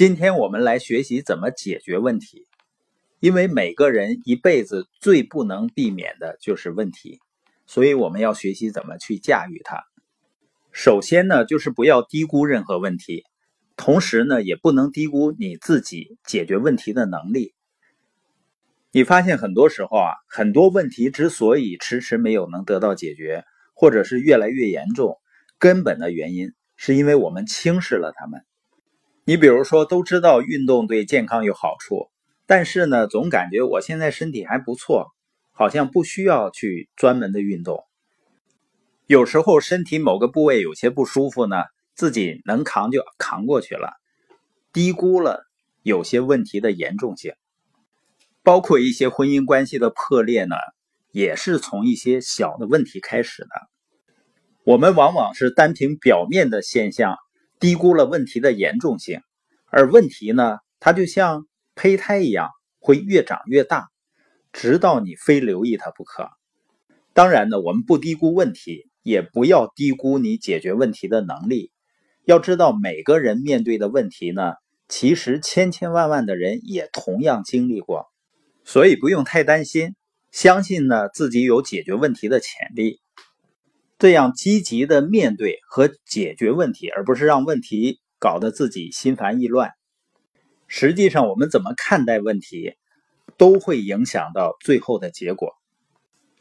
今天我们来学习怎么解决问题，因为每个人一辈子最不能避免的就是问题，所以我们要学习怎么去驾驭它。首先呢，就是不要低估任何问题，同时呢，也不能低估你自己解决问题的能力。你发现很多时候啊，很多问题之所以迟迟没有能得到解决，或者是越来越严重，根本的原因是因为我们轻视了他们。你比如说，都知道运动对健康有好处，但是呢，总感觉我现在身体还不错，好像不需要去专门的运动。有时候身体某个部位有些不舒服呢，自己能扛就扛过去了，低估了有些问题的严重性。包括一些婚姻关系的破裂呢，也是从一些小的问题开始的。我们往往是单凭表面的现象。低估了问题的严重性，而问题呢，它就像胚胎一样，会越长越大，直到你非留意它不可。当然呢，我们不低估问题，也不要低估你解决问题的能力。要知道，每个人面对的问题呢，其实千千万万的人也同样经历过，所以不用太担心，相信呢自己有解决问题的潜力。这样积极的面对和解决问题，而不是让问题搞得自己心烦意乱。实际上，我们怎么看待问题，都会影响到最后的结果。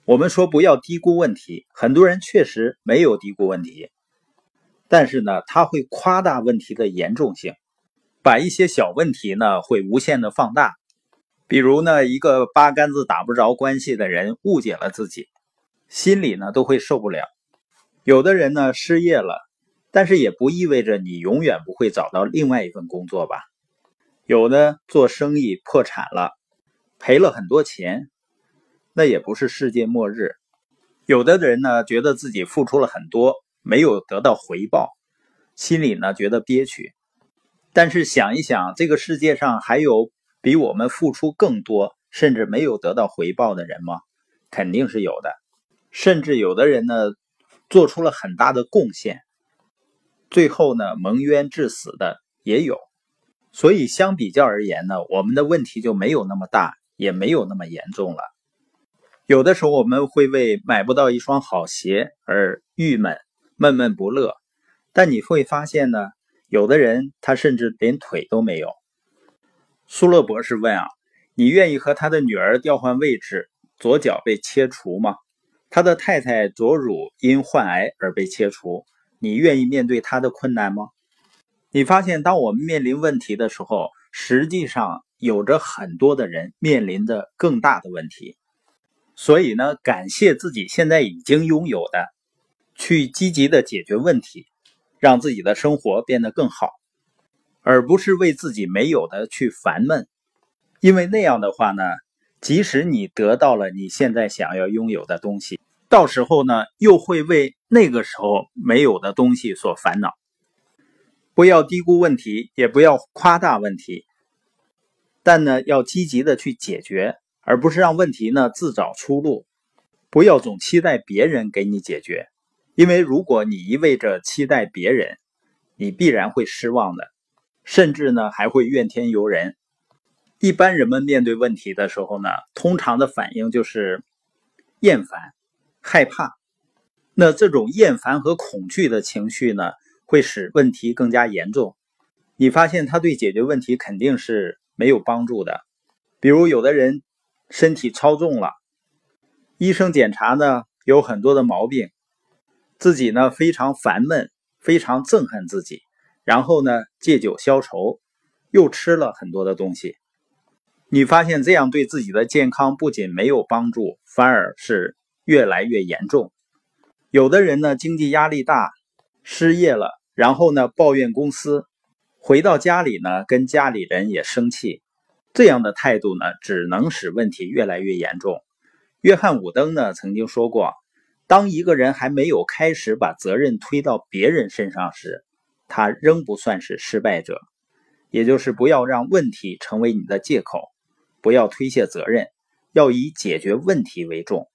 我们说不要低估问题，很多人确实没有低估问题，但是呢，他会夸大问题的严重性，把一些小问题呢会无限的放大。比如呢，一个八竿子打不着关系的人误解了自己，心里呢都会受不了。有的人呢失业了，但是也不意味着你永远不会找到另外一份工作吧？有的做生意破产了，赔了很多钱，那也不是世界末日。有的人呢觉得自己付出了很多，没有得到回报，心里呢觉得憋屈。但是想一想，这个世界上还有比我们付出更多，甚至没有得到回报的人吗？肯定是有的。甚至有的人呢。做出了很大的贡献，最后呢蒙冤致死的也有，所以相比较而言呢，我们的问题就没有那么大，也没有那么严重了。有的时候我们会为买不到一双好鞋而郁闷、闷闷不乐，但你会发现呢，有的人他甚至连腿都没有。苏勒博士问啊，你愿意和他的女儿调换位置，左脚被切除吗？他的太太左乳因患癌而被切除，你愿意面对他的困难吗？你发现，当我们面临问题的时候，实际上有着很多的人面临着更大的问题。所以呢，感谢自己现在已经拥有的，去积极的解决问题，让自己的生活变得更好，而不是为自己没有的去烦闷，因为那样的话呢。即使你得到了你现在想要拥有的东西，到时候呢，又会为那个时候没有的东西所烦恼。不要低估问题，也不要夸大问题，但呢，要积极的去解决，而不是让问题呢自找出路。不要总期待别人给你解决，因为如果你一味着期待别人，你必然会失望的，甚至呢还会怨天尤人。一般人们面对问题的时候呢，通常的反应就是厌烦、害怕。那这种厌烦和恐惧的情绪呢，会使问题更加严重。你发现他对解决问题肯定是没有帮助的。比如有的人身体超重了，医生检查呢有很多的毛病，自己呢非常烦闷，非常憎恨自己，然后呢借酒消愁，又吃了很多的东西。你发现这样对自己的健康不仅没有帮助，反而是越来越严重。有的人呢，经济压力大，失业了，然后呢抱怨公司，回到家里呢跟家里人也生气，这样的态度呢，只能使问题越来越严重。约翰·伍登呢曾经说过，当一个人还没有开始把责任推到别人身上时，他仍不算是失败者。也就是不要让问题成为你的借口。不要推卸责任，要以解决问题为重。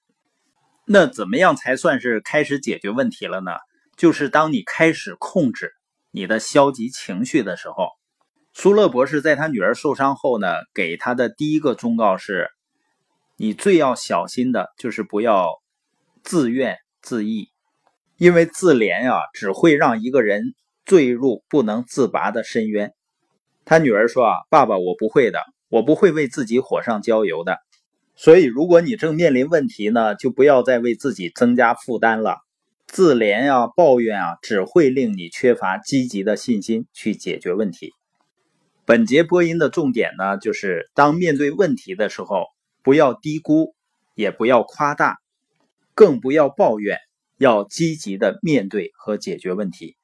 那怎么样才算是开始解决问题了呢？就是当你开始控制你的消极情绪的时候，苏勒博士在他女儿受伤后呢，给他的第一个忠告是：你最要小心的就是不要自怨自艾，因为自怜啊，只会让一个人坠入不能自拔的深渊。他女儿说：“啊，爸爸，我不会的，我不会为自己火上浇油的。所以，如果你正面临问题呢，就不要再为自己增加负担了。自怜啊，抱怨啊，只会令你缺乏积极的信心去解决问题。”本节播音的重点呢，就是当面对问题的时候，不要低估，也不要夸大，更不要抱怨，要积极的面对和解决问题。